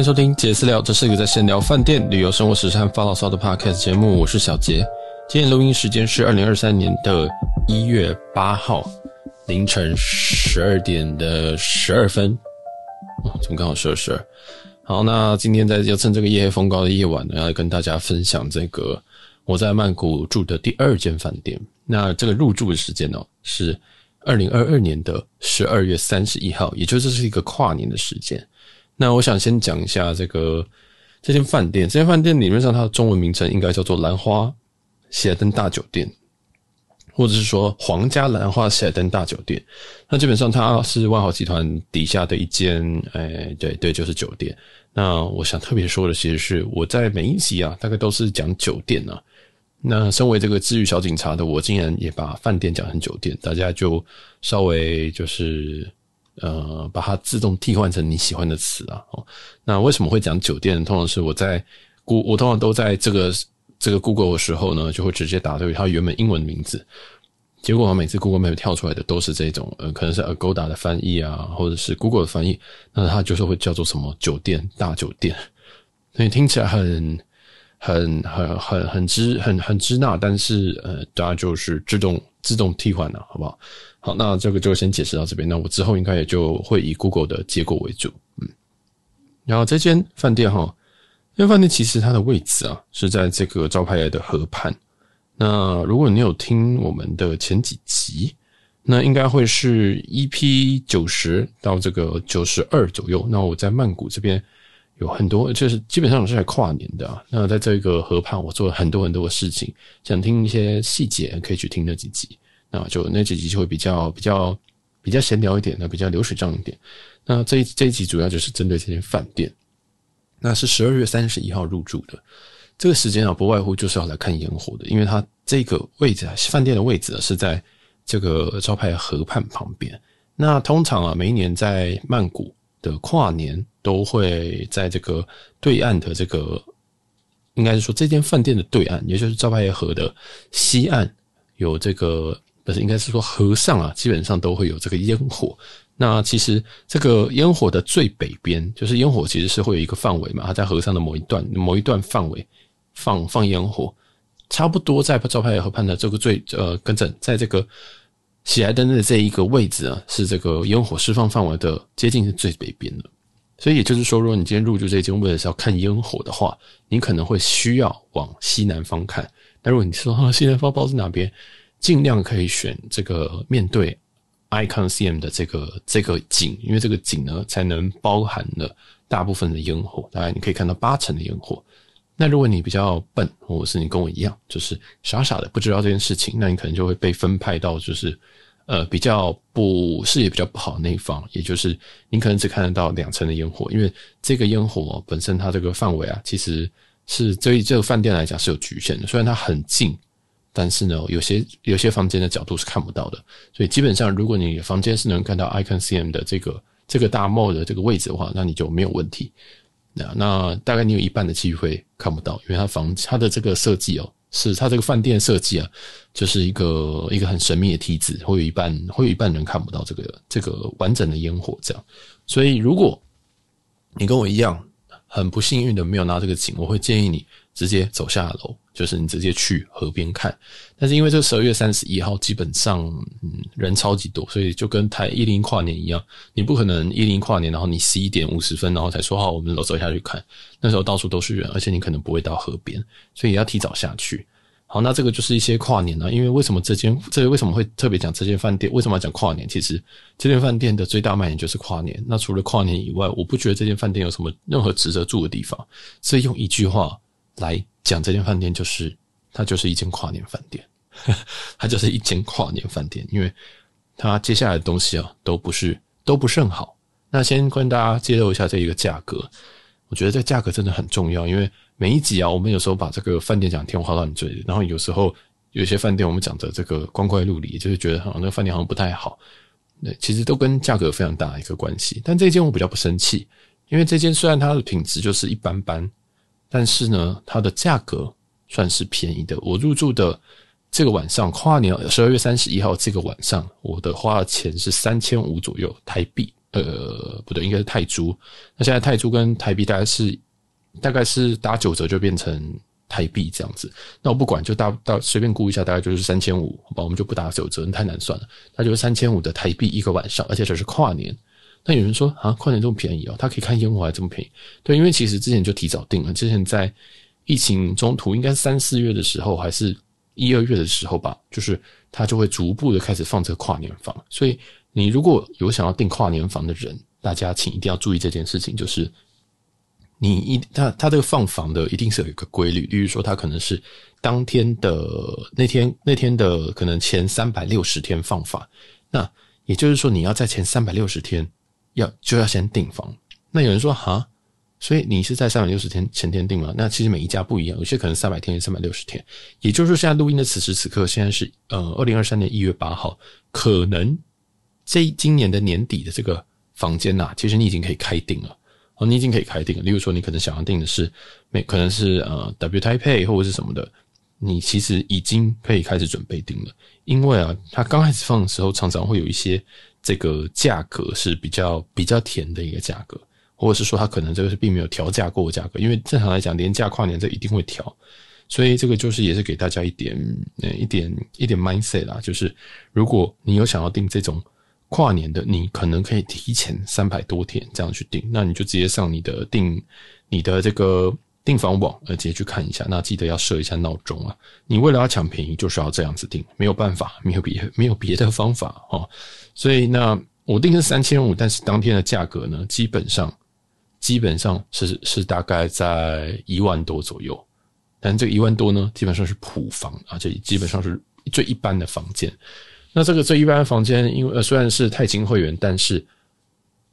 迎收听杰私聊，这是一个在闲聊饭店、旅游、生活、时尚、发牢骚的 podcast 节目。我是小杰，今天录音时间是二零二三年的一月八号凌晨十二点的十二分。哦，怎么刚好十二十二？好，那今天在就趁这个夜黑风高的夜晚呢，要跟大家分享这个我在曼谷住的第二间饭店。那这个入住的时间呢，是二零二二年的十二月三十一号，也就是是一个跨年的时间。那我想先讲一下这个这间饭店。这间饭店理论上它的中文名称应该叫做兰花喜来登大酒店，或者是说皇家兰花喜来登大酒店。那基本上它是万豪集团底下的一间，哎，对对，就是酒店。那我想特别说的其实是我在每一集啊，大概都是讲酒店啊。那身为这个治愈小警察的我，竟然也把饭店讲成酒店，大家就稍微就是。呃，把它自动替换成你喜欢的词啊。哦，那为什么会讲酒店？通常是我在 g 我通常都在这个这个 Google 的时候呢，就会直接打对它原本英文名字。结果我每次 Google 没有跳出来的都是这种，呃，可能是 Agoda 的翻译啊，或者是 Google 的翻译，那它就是会叫做什么酒店、大酒店，所以听起来很很很很很支很很支那，但是呃，大家就是自动自动替换了，好不好？好，那这个就先解释到这边。那我之后应该也就会以 Google 的结果为主，嗯。然后这间饭店哈，这间饭店其实它的位置啊是在这个招牌的河畔。那如果你有听我们的前几集，那应该会是 EP 九十到这个九十二左右。那我在曼谷这边有很多，就是基本上是在跨年的啊。那在这个河畔，我做了很多很多的事情，想听一些细节，可以去听那几集。啊就那几集就会比较比较比较闲聊一点，那比较流水账一点。那这一这一集主要就是针对这间饭店。那是十二月三十一号入住的，这个时间啊，不外乎就是要来看烟火的，因为它这个位置啊，饭店的位置啊是在这个招牌河畔旁边。那通常啊，每一年在曼谷的跨年都会在这个对岸的这个，应该是说这间饭店的对岸，也就是招牌河的西岸有这个。但是应该是说河上啊，基本上都会有这个烟火。那其实这个烟火的最北边，就是烟火其实是会有一个范围嘛，它在河上的某一段某一段范围放放烟火，差不多在招牌河畔的这个最呃，跟着在这个喜来登的这一个位置啊，是这个烟火释放范围的接近是最北边的。所以也就是说，如果你今天入住这间，为了是要看烟火的话，你可能会需要往西南方看。那如果你说，西南方包是哪边？尽量可以选这个面对 Icon CM 的这个这个景，因为这个景呢才能包含了大部分的烟火，当然你可以看到八成的烟火。那如果你比较笨，或者是你跟我一样，就是傻傻的不知道这件事情，那你可能就会被分派到就是呃比较不视野比较不好的那一方，也就是你可能只看得到两层的烟火，因为这个烟火本身它这个范围啊，其实是对于这个饭店来讲是有局限的，虽然它很近。但是呢，有些有些房间的角度是看不到的，所以基本上，如果你房间是能看到 Icon CM 的这个这个大帽的这个位置的话，那你就没有问题。那那大概你有一半的机会看不到，因为它房它的这个设计哦，是它这个饭店设计啊，就是一个一个很神秘的梯子，会有一半会有一半人看不到这个这个完整的烟火这样。所以如果你跟我一样很不幸运的没有拿这个景，我会建议你。直接走下楼，就是你直接去河边看。但是因为这十二月三十一号基本上嗯人超级多，所以就跟台一零跨年一样，你不可能一零跨年，然后你十一点五十分然后才说好我们楼走下去看，那时候到处都是人，而且你可能不会到河边，所以也要提早下去。好，那这个就是一些跨年呢，因为为什么这间这为什么会特别讲这间饭店？为什么要讲跨年？其实这间饭店的最大卖点就是跨年。那除了跨年以外，我不觉得这间饭店有什么任何值得住的地方。所以用一句话。来讲这间饭店，就是它就是一间跨年饭店，它就是一间跨年饭店，因为它接下来的东西啊都不是都不是很好。那先跟大家揭露一下这一个价格，我觉得这价格真的很重要，因为每一集啊，我们有时候把这个饭店讲天花乱坠，然后有时候有些饭店我们讲的这个光怪陆离，就是觉得好像那个饭店好像不太好，那其实都跟价格有非常大的一个关系。但这间我比较不生气，因为这间虽然它的品质就是一般般。但是呢，它的价格算是便宜的。我入住的这个晚上，跨年十二月三十一号这个晚上，我的花的钱是三千五左右台币，呃，不对，应该是泰铢。那现在泰铢跟台币大概是大概是打九折就变成台币这样子。那我不管，就大大随便估一下，大概就是三千五，好吧，我们就不打九折，太难算了。那就是三千五的台币一个晚上，而且这是跨年。那有人说啊，跨年这么便宜哦，他可以看烟火还这么便宜？对，因为其实之前就提早订了，之前在疫情中途，应该三四月的时候，还是一二月的时候吧，就是他就会逐步的开始放这个跨年房。所以你如果有想要订跨年房的人，大家请一定要注意这件事情，就是你一他他这个放房的一定是有一个规律，例如说他可能是当天的那天那天的可能前三百六十天放法，那也就是说你要在前三百六十天。要就要先订房，那有人说哈，所以你是在三百六十天前天订吗？那其实每一家不一样，有些可能三百天、三百六十天。也就是说，现在录音的此时此刻，现在是呃二零二三年一月八号，可能这今年的年底的这个房间呐、其实你已经可以开订了哦，你已经可以开订了。例如说，你可能想要订的是，没可能是呃 W Taipei 或者是什么的，你其实已经可以开始准备订了，因为啊，它刚开始放的时候，常常会有一些。这个价格是比较比较甜的一个价格，或者是说它可能这个是并没有调价过的价格，因为正常来讲，连假跨年这一定会调，所以这个就是也是给大家一点呃一点一点 mindset 啦，就是如果你有想要订这种跨年的，你可能可以提前三百多天这样去订，那你就直接上你的订你的这个。订房网，呃，直接去看一下。那记得要设一下闹钟啊！你为了要抢便宜，就是要这样子订，没有办法，没有别没有别的方法哦。所以那我订是三千五，但是当天的价格呢，基本上基本上是是大概在一万多左右。但这个一万多呢，基本上是普房啊，这基本上是最一般的房间。那这个最一般的房间，因为呃虽然是泰金会员，但是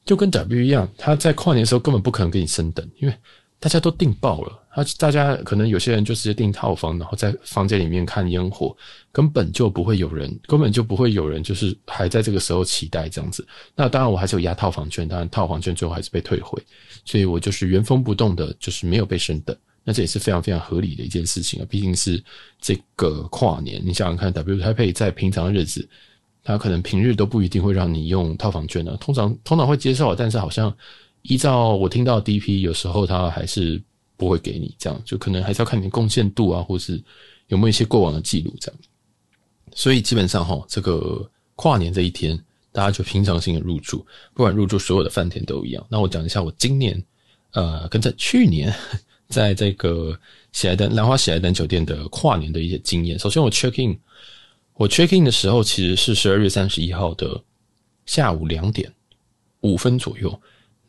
就跟 W 一样，他在跨年的时候根本不可能给你升等，因为。大家都订爆了，他大家可能有些人就直接订套房，然后在房间里面看烟火，根本就不会有人，根本就不会有人就是还在这个时候期待这样子。那当然我还是有押套房券，当然套房券最后还是被退回，所以我就是原封不动的，就是没有被升等。那这也是非常非常合理的一件事情啊，毕竟是这个跨年，你想想看，W Taipei 在平常的日子，他可能平日都不一定会让你用套房券的，通常通常会接受，但是好像。依照我听到的 DP，有时候他还是不会给你这样，就可能还是要看你的贡献度啊，或是有没有一些过往的记录这样。所以基本上哈，这个跨年这一天，大家就平常心的入住，不管入住所有的饭店都一样。那我讲一下我今年呃，跟在去年 在这个喜来登兰花喜来登酒店的跨年的一些经验。首先我 check in，我 check in 的时候其实是十二月三十一号的下午两点五分左右。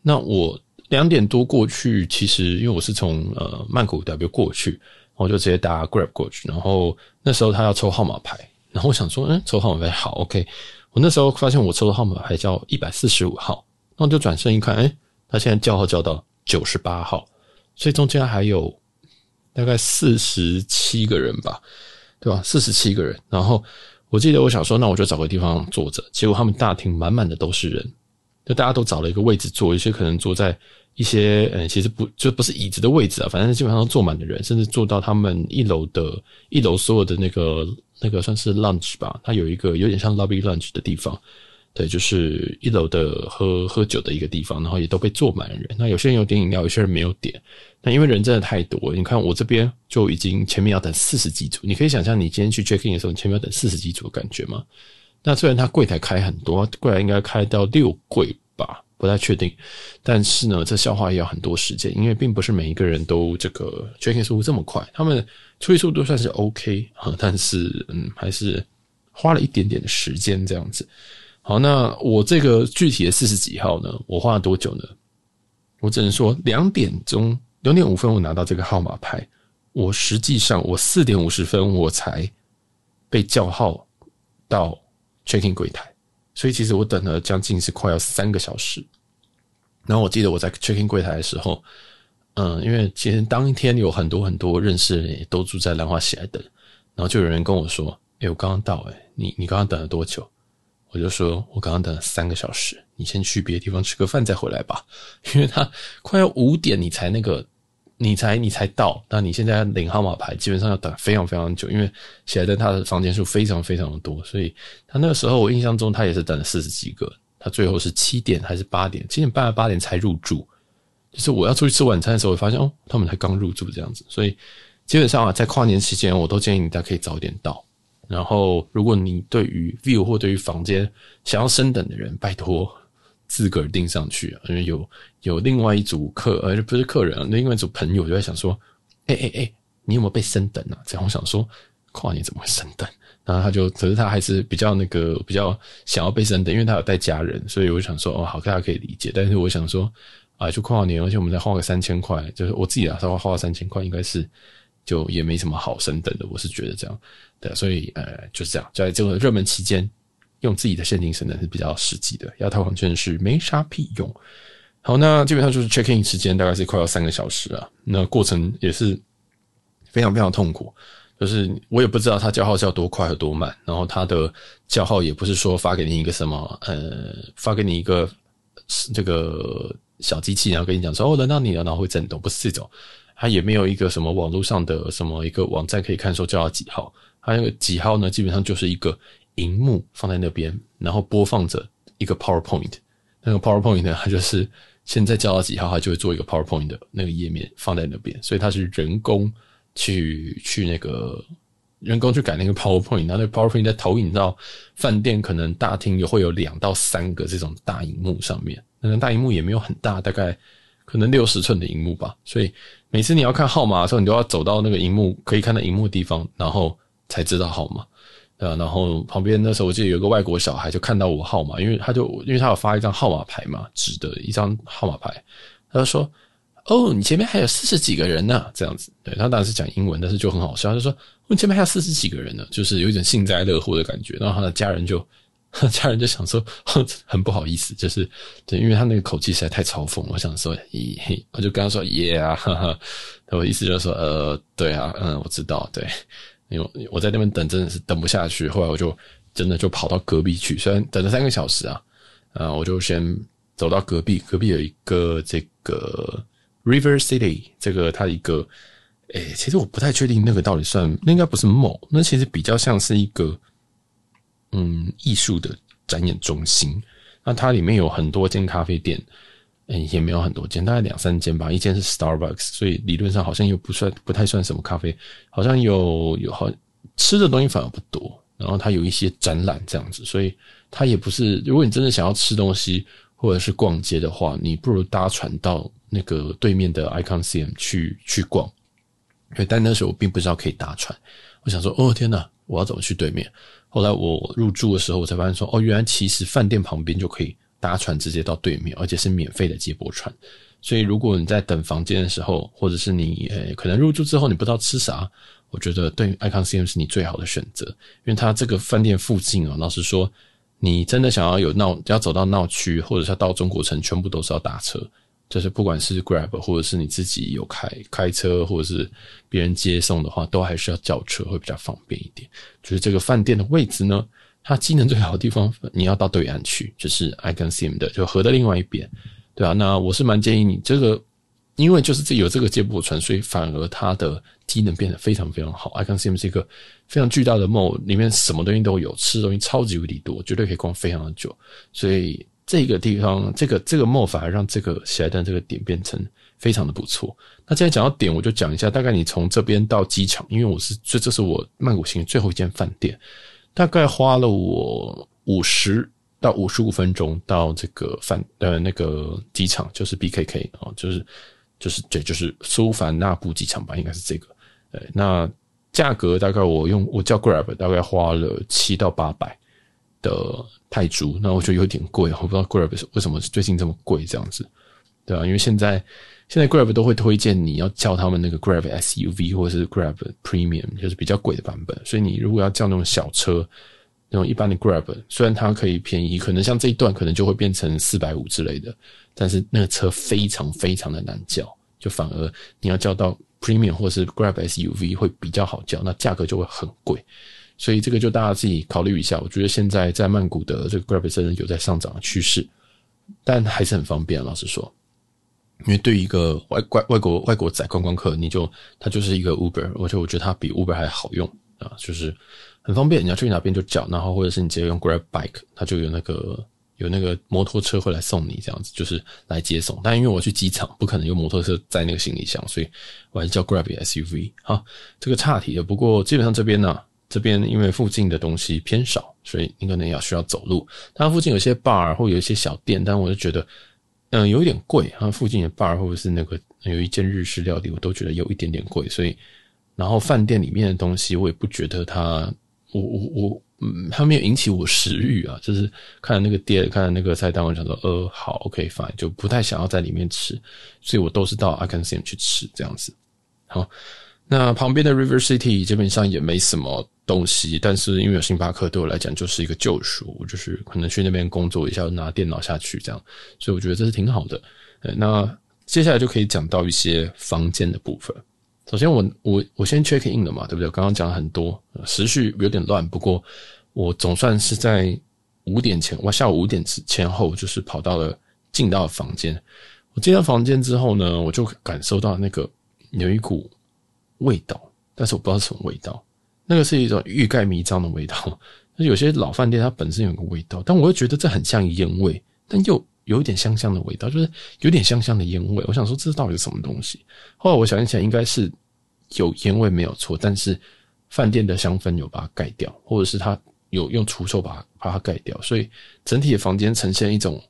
那我两点多过去，其实因为我是从呃曼谷 W 过去，我就直接搭 Grab 过去。然后那时候他要抽号码牌，然后我想说，嗯，抽号码牌好，OK。我那时候发现我抽的号码牌叫一百四十五号，那我就转身一看，哎，他现在叫号叫到九十八号，所以中间还有大概四十七个人吧，对吧？四十七个人。然后我记得我想说，那我就找个地方坐着，结果他们大厅满满的都是人。就大家都找了一个位置坐，一些可能坐在一些嗯，其实不就不是椅子的位置啊，反正基本上都坐满的人，甚至坐到他们一楼的一楼所有的那个那个算是 lunch 吧，它有一个有点像 lobby lunch 的地方，对，就是一楼的喝喝酒的一个地方，然后也都被坐满了人。那有些人有点饮料，有些人没有点。那因为人真的太多，你看我这边就已经前面要等四十几组，你可以想象你今天去 check in 的时候，你前面要等四十几组的感觉吗？那虽然它柜台开很多，柜台应该开到六柜吧，不太确定。但是呢，这消化也要很多时间，因为并不是每一个人都这个 check in 速度这么快。他们处理速度算是 OK 啊，但是嗯，还是花了一点点的时间这样子。好，那我这个具体的四十几号呢，我花了多久呢？我只能说两点钟，两点五分我拿到这个号码牌，我实际上我四点五十分我才被叫号到。Check-in 柜台，所以其实我等了将近是快要三个小时。然后我记得我在 check-in 柜台的时候，嗯，因为其实当天有很多很多认识的人也都住在兰花喜来登，然后就有人跟我说：“诶、欸，我刚刚到、欸，诶，你你刚刚等了多久？”我就说：“我刚刚等了三个小时，你先去别的地方吃个饭再回来吧。”因为他快要五点你才那个。你才你才到，那你现在领号码牌，基本上要等非常非常久，因为喜来登他的房间数非常非常的多，所以他那个时候我印象中他也是等了四十几个，他最后是七点还是八点？七点半还八点才入住。就是我要出去吃晚餐的时候，我发现哦，他们才刚入住这样子。所以基本上啊，在跨年期间，我都建议你大家可以早点到。然后，如果你对于 view 或对于房间想要升等的人，拜托自个儿订上去，因为有有另外一组客，呃，不是客人啊，另外一组朋友就在想说，哎哎哎，你有没有被升等啊？这样我想说，跨年怎么会升等？然后他就，可是他还是比较那个比较想要被升等，因为他有带家人，所以我想说，哦，好，大家可以理解。但是我想说，啊，就跨年，而且我们再花个三千块，就是我自己啊，稍微花了三千块，应该是就也没什么好升等的，我是觉得这样。对，所以呃，就是这样，在这个热门期间，用自己的现金升等是比较实际的，要套房券是没啥屁用。好，那基本上就是 check in 时间大概是快要三个小时啊，那过程也是非常非常痛苦。就是我也不知道他叫号叫多快和多慢，然后他的叫号也不是说发给你一个什么呃，发给你一个这个小机器，然后跟你讲说哦，轮到你了，然后会震动，不是这种，他也没有一个什么网络上的什么一个网站可以看说叫到几号，他那个几号呢，基本上就是一个荧幕放在那边，然后播放着一个 PowerPoint，那个 PowerPoint 呢，它就是现在叫到几号，它就会做一个 PowerPoint 的那个页面放在那边，所以它是人工。去去那个人工去改那个 PowerPoint，然后那 PowerPoint 再投影到饭店可能大厅也会有两到三个这种大荧幕上面，那个大荧幕也没有很大，大概可能六十寸的荧幕吧。所以每次你要看号码的时候，你都要走到那个荧幕可以看到荧幕的地方，然后才知道号码。对啊，然后旁边那时候我记得有个外国小孩就看到我号码，因为他就因为他有发一张号码牌嘛，纸的一张号码牌，他就说。哦，你前面还有四十几个人呢，啊，这样子，对，他当然是讲英文，但是就很好笑，他就说，你前面还有四十几个人呢，就是有一点幸灾乐祸的感觉。然后他的家人就，家人就想说，很不好意思，就是对，因为他那个口气实在太嘲讽。我想说，咦，我就跟他说，耶啊，哈哈，我意思就是说，呃，对啊，嗯，我知道，对，因为我在那边等真的是等不下去，后来我就真的就跑到隔壁去，虽然等了三个小时啊，啊，我就先走到隔壁，隔壁有一个这个。River City 这个它一个，诶、其实我不太确定那个到底算，那应该不是 mall，那其实比较像是一个，嗯，艺术的展演中心。那它里面有很多间咖啡店，嗯、也没有很多间，大概两三间吧。一间是 Starbucks，所以理论上好像又不算，不太算什么咖啡，好像有有好吃的东西反而不多。然后它有一些展览这样子，所以它也不是，如果你真的想要吃东西或者是逛街的话，你不如搭船到。那个对面的 Icon.CM 去去逛，对，但那时候我并不知道可以搭船。我想说，哦天哪，我要怎么去对面？后来我入住的时候，我才发现说，哦，原来其实饭店旁边就可以搭船直接到对面，而且是免费的接驳船。所以如果你在等房间的时候，或者是你呃可能入住之后你不知道吃啥，我觉得对 Icon.CM 是你最好的选择，因为它这个饭店附近啊，老实说，你真的想要有闹要走到闹区，或者是到中国城，全部都是要打车。就是不管是 Grab 或者是你自己有开开车，或者是别人接送的话，都还是要叫车会比较方便一点。就是这个饭店的位置呢，它机能最好的地方，你要到对岸去，就是 Icon.CM 的，就河的另外一边，对啊。那我是蛮建议你这个，因为就是这有这个接驳船，所以反而它的机能变得非常非常好。Icon.CM 是一个非常巨大的 mall，里面什么东西都有，吃的东西超级无敌多，绝对可以逛非常的久，所以。这个地方，这个这个 mall 反而让这个喜来登这个点变成非常的不错。那既然讲到点，我就讲一下，大概你从这边到机场，因为我是这这是我曼谷行最后一间饭店，大概花了我五十到五十五分钟到这个反呃那个机场，就是 BKK 哦，就是就是对，就是苏凡纳布机场吧，应该是这个。呃，那价格大概我用我叫 Grab 大概花了七到八百的。泰铢，那我觉得有点贵，我不知道 Grab 为什么最近这么贵这样子，对啊，因为现在现在 Grab 都会推荐你要叫他们那个 Grab SUV 或者是 Grab Premium，就是比较贵的版本。所以你如果要叫那种小车，那种一般的 Grab，虽然它可以便宜，可能像这一段可能就会变成四百五之类的，但是那个车非常非常的难叫，就反而你要叫到 Premium 或是 Grab SUV 会比较好叫，那价格就会很贵。所以这个就大家自己考虑一下。我觉得现在在曼谷的这个 Grab 真的有在上涨的趋势，但还是很方便。老实说，因为对于一个外外外国外国仔观光客，你就它就是一个 Uber，而且我觉得它比 Uber 还好用啊，就是很方便。你要去哪边就叫，然后或者是你直接用 Grab Bike，它就有那个有那个摩托车会来送你，这样子就是来接送。但因为我去机场，不可能用摩托车载那个行李箱，所以我还是叫 Grab SUV。好，这个岔题了。不过基本上这边呢、这边因为附近的东西偏少，所以你可能也要需要走路。它附近有些 bar 或有一些小店，但我就觉得，嗯、有一点贵。它附近的 bar 或者是那个有一间日式料理，我都觉得有一点点贵。所以，然后饭店里面的东西，我也不觉得它，我我我。嗯，他没有引起我食欲啊，就是看那个店，看那个菜单，我想说，呃，好，OK，fine，就不太想要在里面吃，所以我都是到 Icon 去吃这样子。好，那旁边的 River City 基本上也没什么东西，但是因为有星巴克，对我来讲就是一个救赎，就是可能去那边工作一下，拿电脑下去这样，所以我觉得这是挺好的。那接下来就可以讲到一些房间的部分。首先我，我我先 check in 了嘛，对不对？刚刚讲了很多，时序有点乱，不过我总算是在五点前，我下午五点前后就是跑到了进到房间。我进到房间之后呢，我就感受到那个有一股味道，但是我不知道什么味道。那个是一种欲盖弥彰的味道。那有些老饭店它本身有个味道，但我又觉得这很像烟味，但又。有一点香香的味道，就是有点香香的烟味。我想说，这到底是什么东西？后来我想起来，应该是有烟味没有错，但是饭店的香氛有把它盖掉，或者是它有用除臭把它把它盖掉，所以整体的房间呈现一种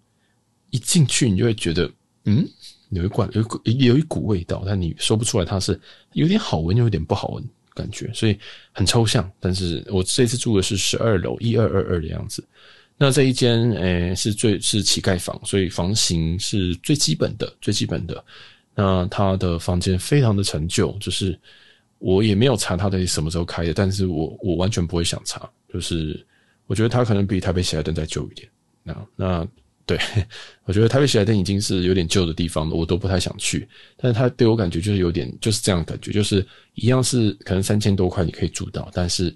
一进去你就会觉得，嗯，有一罐有一股有一股味道，但你说不出来它是有点好闻又有点不好闻感觉，所以很抽象。但是我这次住的是十二楼一二二二的样子。那这一间，诶、是最是乞丐房，所以房型是最基本的，最基本的。那他的房间非常的陈旧，就是我也没有查他的什么时候开的，但是我我完全不会想查，就是我觉得他可能比台北喜来登再旧一点。那那对，我觉得台北喜来登已经是有点旧的地方了，我都不太想去。但是他对我感觉就是有点就是这样感觉，就是一样是可能三千多块你可以住到，但是。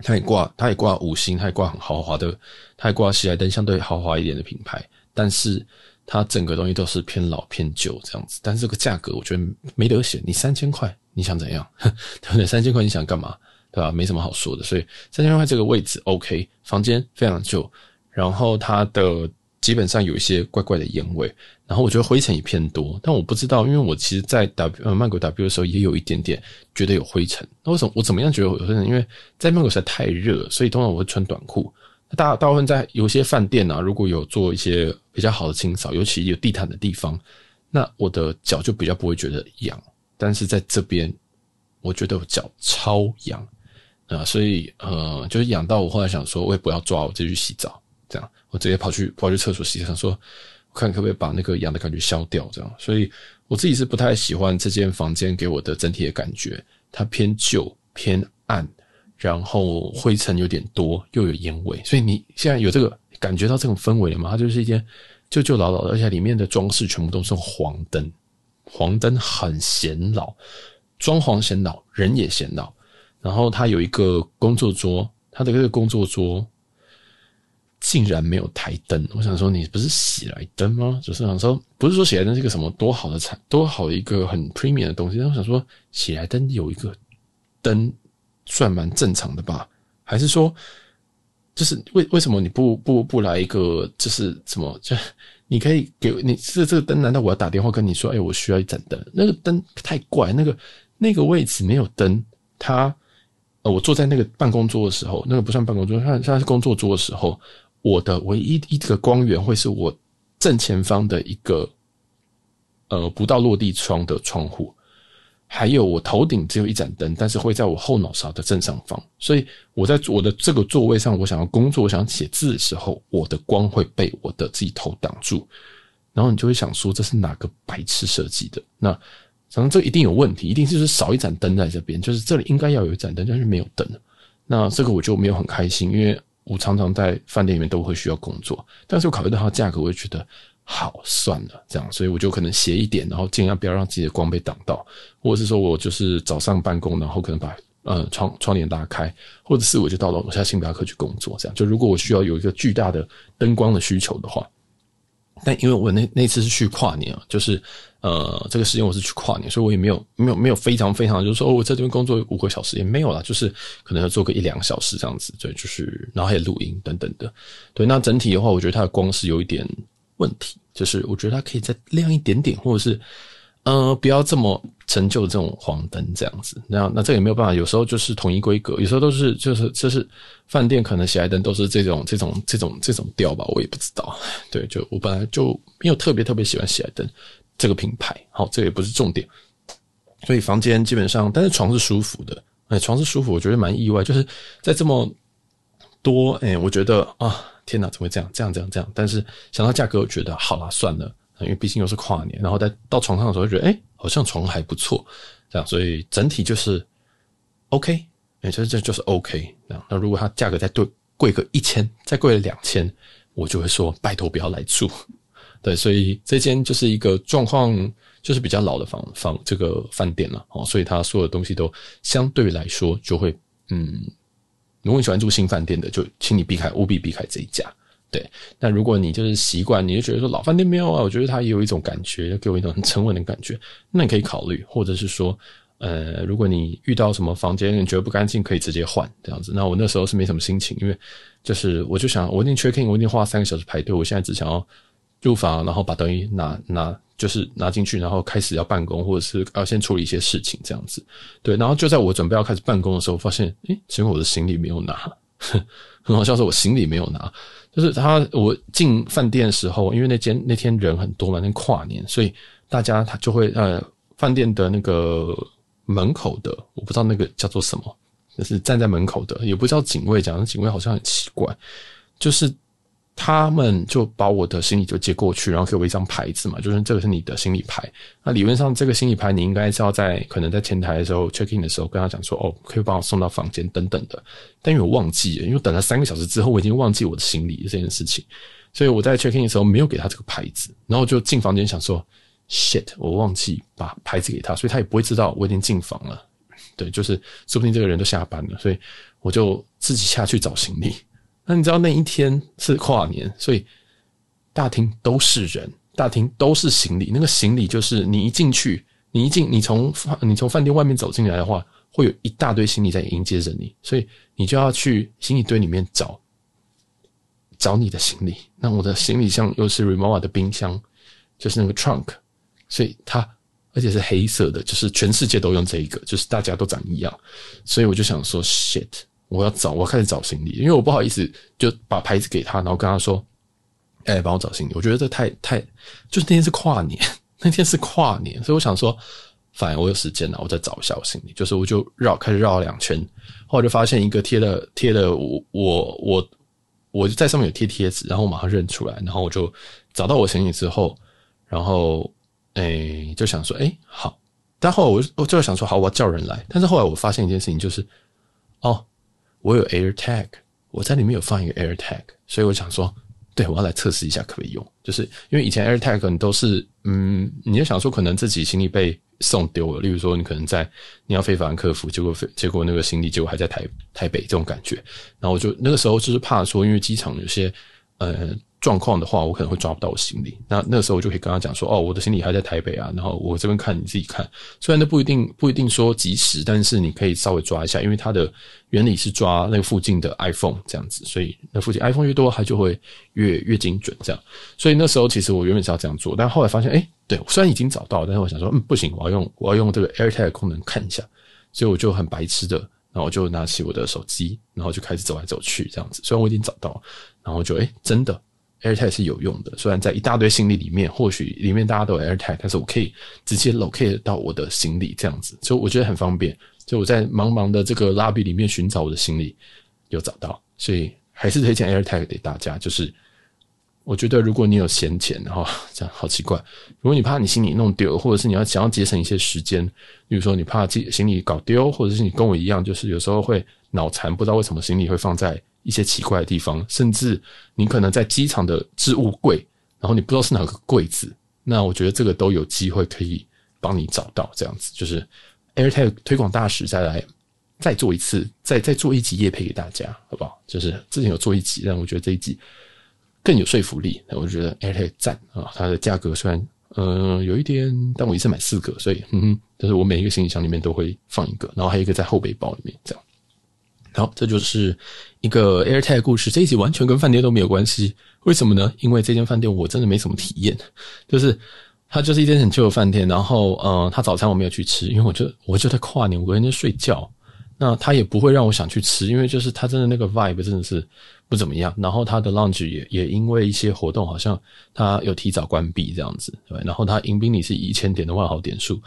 他也挂，他也挂五星，他也挂很豪华的，他也挂喜来登相对豪华一点的品牌，但是它整个东西都是偏老偏旧这样子。但是这个价格我觉得没得选，你三千块你想怎样？对不对？三千块你想干嘛？对吧？没什么好说的。所以三千块这个位置 OK，房间非常旧，然后它的。基本上有一些怪怪的烟味，然后我觉得灰尘也偏多，但我不知道，因为我其实，在 W 呃曼谷 W 的时候也有一点点觉得有灰尘。那为什么我怎么样觉得有灰尘？因为在曼谷实在太热，所以通常我会穿短裤。大大部分在有些饭店啊，如果有做一些比较好的清扫，尤其有地毯的地方，那我的脚就比较不会觉得痒。但是在这边，我觉得我脚超痒啊，所以呃，就是痒到我后来想说，我也不要抓，我自己去洗澡。这样，我直接跑去跑去厕所洗，想说，看可不可以把那个痒的感觉消掉。这样，所以我自己是不太喜欢这间房间给我的整体的感觉，它偏旧偏暗，然后灰尘有点多，又有烟味。所以你现在有这个感觉到这种氛围了吗？它就是一间旧旧老老的，而且里面的装饰全部都是黄灯，黄灯很显老，装潢显老，人也显老。然后它有一个工作桌，它的这个工作桌。竟然没有台灯，我想说你不是喜来登吗？就是想说，不是说喜来登是一个什么多好的产，多好一个很 premium 的东西。但我想说，喜来登有一个灯算蛮正常的吧？还是说，就是为为什么你不不不来一个，就是什么？就你可以给你这这个灯？难道我要打电话跟你说，哎，我需要一盏灯？那个灯太怪，那个那个位置没有灯，它，我坐在那个办公桌的时候，那个不算办公桌，算算是工作桌的时候。我的唯一一个光源会是我正前方的一个呃不到落地窗的窗户，还有我头顶只有一盏灯，但是会在我后脑勺的正上方，所以我在我的这个座位上，我想要工作，我想写字的时候，我的光会被我的自己头挡住，然后你就会想说，这是哪个白痴设计的？那反正这一定有问题，一定就是少一盏灯在这边，就是这里应该要有一盏灯，但是没有灯，那这个我就没有很开心，因为。我常常在饭店里面都会需要工作，但是我考虑到它的价格，我就觉得好算了，这样，所以我就可能斜一点，然后尽量不要让自己的光被挡到，或者是说我就是早上办公，然后可能把呃窗窗帘拉开，或者是我就到楼下星巴克去工作，这样。就如果我需要有一个巨大的灯光的需求的话，但因为我那那次是去跨年啊，就是呃这个时间我是去跨年，所以我也没有没有没有非常非常就是说我在这边工作五个小时也没有啦，就是可能要做个一两个小时这样子，对，就是然后还有录音等等的，对，那整体的话，我觉得它的光是有一点问题，就是我觉得它可以再亮一点点，或者是呃不要这么。成就这种黄灯这样子，那那这也没有办法。有时候就是统一规格，有时候都是就是就是饭店可能喜来登都是这种这种这种这种调吧，我也不知道。对，就我本来就没有特别特别喜欢喜来登这个品牌，好，这也不是重点。所以房间基本上，但是床是舒服的，哎，床是舒服，我觉得蛮意外，就是在这么多，哎，我觉得啊，天哪，怎么会这样这样这样这样？但是想到价格，我觉得好啦，算了。因为毕竟又是跨年，然后在到床上的时候觉得，哎，好像床还不错，这样，所以整体就是 OK，也就是这就是 OK。那那如果它价格再对贵个一千，再贵了两千，我就会说拜托不要来住。对，所以这间就是一个状况，就是比较老的房房这个饭店了哦，所以它所有的东西都相对来说就会，嗯，如果你喜欢住新饭店的，就请你避开，务必避开这一家。对，那如果你就是习惯，你就觉得说老饭店没有啊，我觉得它也有一种感觉，给我一种很沉稳的感觉，那你可以考虑，或者是说，呃，如果你遇到什么房间你觉得不干净，可以直接换这样子。那我那时候是没什么心情，因为就是我就想，我一定 check in，我一定花三个小时排队，我现在只想要入房，然后把东西拿拿，就是拿进去，然后开始要办公，或者是要先处理一些事情这样子。对，然后就在我准备要开始办公的时候，发现，诶，其实我的行李没有拿，很好笑，是我行李没有拿。就是他，我进饭店的时候，因为那间那天人很多嘛，那跨年，所以大家他就会呃，饭店的那个门口的，我不知道那个叫做什么，就是站在门口的，也不知道警卫，讲的警卫好像很奇怪，就是。他们就把我的行李就接过去，然后给我一张牌子嘛，就是这个是你的行李牌。那理论上这个行李牌你应该是要在可能在前台的时候 check in 的时候跟他讲说，哦，可以帮我送到房间等等的。但因为我忘记了，因为等了三个小时之后，我已经忘记我的行李这件事情，所以我在 check in 的时候没有给他这个牌子，然后就进房间想说，shit，我忘记把牌子给他，所以他也不会知道我已经进房了。对，就是说不定这个人都下班了，所以我就自己下去找行李。那你知道那一天是跨年，所以大厅都是人，大厅都是行李。那个行李就是你一进去，你一进，你从你从饭店外面走进来的话，会有一大堆行李在迎接着你，所以你就要去行李堆里面找找你的行李。那我的行李箱又是 Rimowa 的冰箱，就是那个 trunk，所以它而且是黑色的，就是全世界都用这一个，就是大家都长一样，所以我就想说 shit。我要找，我要开始找行李，因为我不好意思就把牌子给他，然后跟他说：“哎、帮我找行李。”我觉得这太太，就是那天是跨年，那天是跨年，所以我想说，反正我有时间了，我再找一下我行李。就是我就绕，开始绕了两圈，后来就发现一个贴了贴了我我我我就在上面有贴贴纸，然后我马上认出来，然后我就找到我行李之后，然后哎、就想说，哎、好，但后来我我就想说，好，我要叫人来。但是后来我发现一件事情，就是哦。我有 AirTag，我在里面有放一个 AirTag，所以我想说，对，我要来测试一下可不可以用。就是因为以前 AirTag 你都是，嗯，你就想说可能自己行李被送丢了，例如说你可能在你要飞法兰克福，结果飞结果那个行李结果还在台台北这种感觉，然后我就那个时候就是怕说，因为机场有些呃。状况的话，我可能会抓不到我行李。那那时候我就可以跟他讲说：“哦，我的行李还在台北啊。”然后我这边看，你自己看。虽然那不一定不一定说及时，但是你可以稍微抓一下，因为它的原理是抓那个附近的 iPhone 这样子，所以那附近 iPhone 越多，它就会越越精准这样。所以那时候其实我原本是要这样做，但后来发现，哎，对，虽然已经找到，但是我想说，嗯，不行，我要用我要用这个 AirTag 功能看一下。所以我就很白痴的，然后我就拿起我的手机，然后就开始走来走去这样子。虽然我已经找到，然后就哎，真的。AirTag 是有用的，虽然在一大堆行李里面，或许里面大家都有 AirTag，但是我可以直接 locate 到我的行李这样子，就我觉得很方便。就我在茫茫的这个 lobby 里面寻找我的行李，有找到，所以还是推荐 AirTag 给大家。就是我觉得如果你有闲钱哈，这样好奇怪。如果你怕你行李弄丢，或者是你要想要节省一些时间，比如说你怕行行李搞丢，或者是你跟我一样，就是有时候会脑残，不知道为什么行李会放在。一些奇怪的地方，甚至你可能在机场的置物柜，然后你不知道是哪个柜子，那我觉得这个都有机会可以帮你找到。这样子就是 AirTag 推广大使再来再做一次，再再做一集业配给大家，好不好？就是之前有做一集，但我觉得这一集更有说服力。我觉得 AirTag 赞啊，它的价格虽然嗯、有一点，但我一次买四个，所以嗯哼，就是我每一个行李箱里面都会放一个，然后还有一个在后背包里面这样。好，这就是一个 AirTag 故事。这一集完全跟饭店都没有关系，为什么呢？因为这间饭店我真的没什么体验，就是它就是一间很旧的饭店。然后，呃，它早餐我没有去吃，因为我就我就在跨年，我在那睡觉。那他也不会让我想去吃，因为就是他真的那个 vibe 真的是不怎么样。然后他的 lounge 也也因为一些活动，好像他有提早关闭这样子，对。然后他迎宾礼是一千点的万豪点数。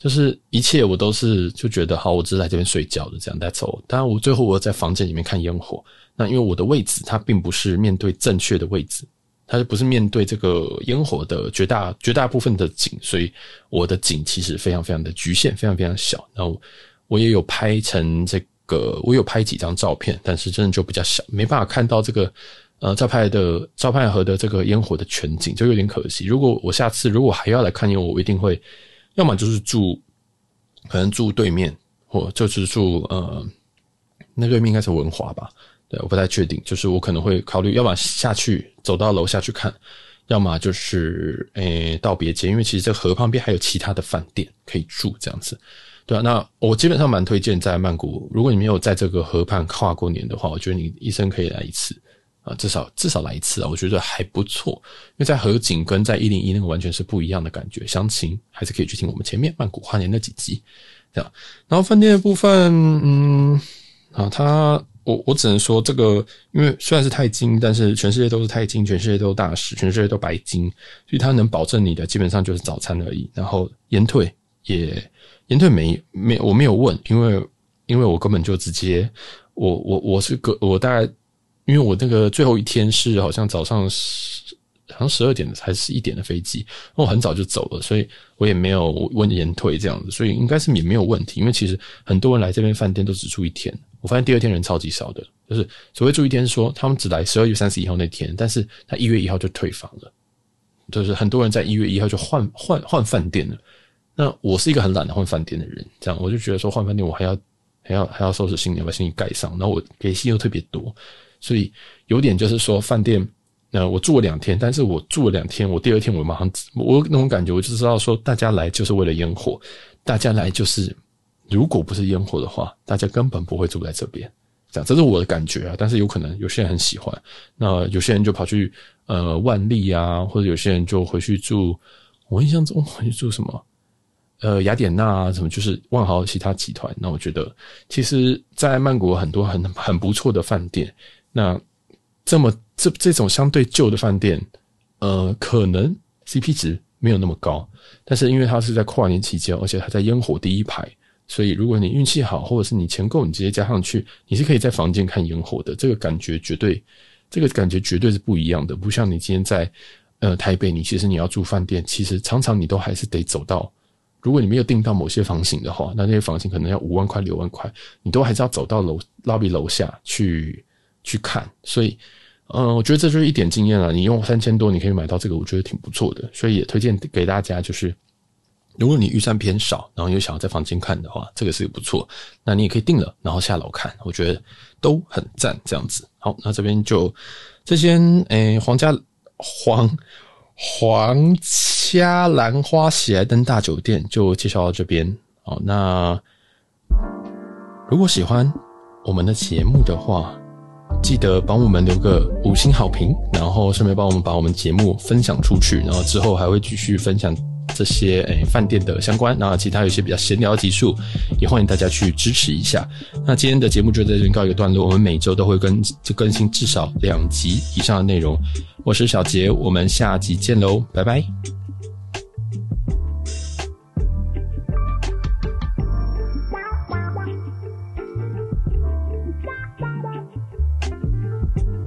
就是一切我都是就觉得好，我只是来这边睡觉的这样带走。当然我最后我在房间里面看烟火，那因为我的位置它并不是面对正确的位置，它不是面对这个烟火的绝大绝大部分的景，所以我的景其实非常非常的局限，非常非常小。然后我也有拍成这个，我有拍几张照片，但是真的就比较小，没办法看到这个呃照拍的照拍河的这个烟火的全景，就有点可惜。如果我下次如果还要来看烟火，我一定会。要么就是住，可能住对面，或就是住呃，那对面应该是文华吧？对，我不太确定。就是我可能会考虑，要么下去走到楼下去看，要么就是诶、道、别街，因为其实这河旁边还有其他的饭店可以住，这样子。对啊，那我基本上蛮推荐在曼谷，如果你没有在这个河畔跨过年的话，我觉得你一生可以来一次。啊，至少至少来一次啊，我觉得还不错。因为在河景跟在一零一那个完全是不一样的感觉。详情还是可以去听我们前面曼谷跨年那几集，这样。然后饭店的部分，嗯，啊，它我我只能说这个，因为虽然是泰金，但是全世界都是泰金，全世界都是大师，全世界都白金，所以它能保证你的基本上就是早餐而已。然后延退也延退没没我没有问，因为因为我根本就直接我我我是个我大概。因为我那个最后一天是好像早上十，好像十二点的还是一点的飞机，我很早就走了，所以我也没有问延退这样子，所以应该是也没有问题。因为其实很多人来这边饭店都只住一天，我发现第二天人超级少的，就是所谓住一天说他们只来十二月三十一号那天，但是他一月一号就退房了，就是很多人在一月一号就换换换饭店了。那我是一个很懒得换饭店的人，这样我就觉得说换饭店我还要还要还要收拾行李，把行李盖上，然后我给信又特别多。所以有点就是说，饭店，呃，我住了两天，但是我住了两天，我第二天我马上，我那种感觉，我就知道说，大家来就是为了烟火，大家来就是，如果不是烟火的话，大家根本不会住在这边，这样，这是我的感觉啊。但是有可能有些人很喜欢，那有些人就跑去呃万丽啊，或者有些人就回去住，我印象中回去住什么，呃雅典娜啊，什么就是万豪其他集团。那我觉得，其实，在曼谷很多很很不错的饭店。那这么这这种相对旧的饭店，呃，可能 CP 值没有那么高，但是因为它是在跨年期间，而且它在烟火第一排，所以如果你运气好，或者是你钱够，你直接加上去，你是可以在房间看烟火的。这个感觉绝对，这个感觉绝对是不一样的。不像你今天在呃台北，你其实你要住饭店，其实常常你都还是得走到，如果你没有订到某些房型的话，那那些房型可能要五万块、六万块，你都还是要走到楼 lobby 楼下去。去看，所以，嗯、呃，我觉得这就是一点经验了。你用三千多，你可以买到这个，我觉得挺不错的。所以也推荐给大家，就是如果你预算偏少，然后又想要在房间看的话，这个是不错。那你也可以订了，然后下楼看，我觉得都很赞。这样子，好，那这边就这间诶，皇家皇皇家兰花喜来登大酒店就介绍到这边。哦，那如果喜欢我们的节目的话，记得帮我们留个五星好评，然后顺便帮我们把我们节目分享出去，然后之后还会继续分享这些诶饭店的相关，然后其他有些比较闲聊的集数，也欢迎大家去支持一下。那今天的节目就在这边告一个段落，我们每周都会更就更新至少两集以上的内容。我是小杰，我们下集见喽，拜拜。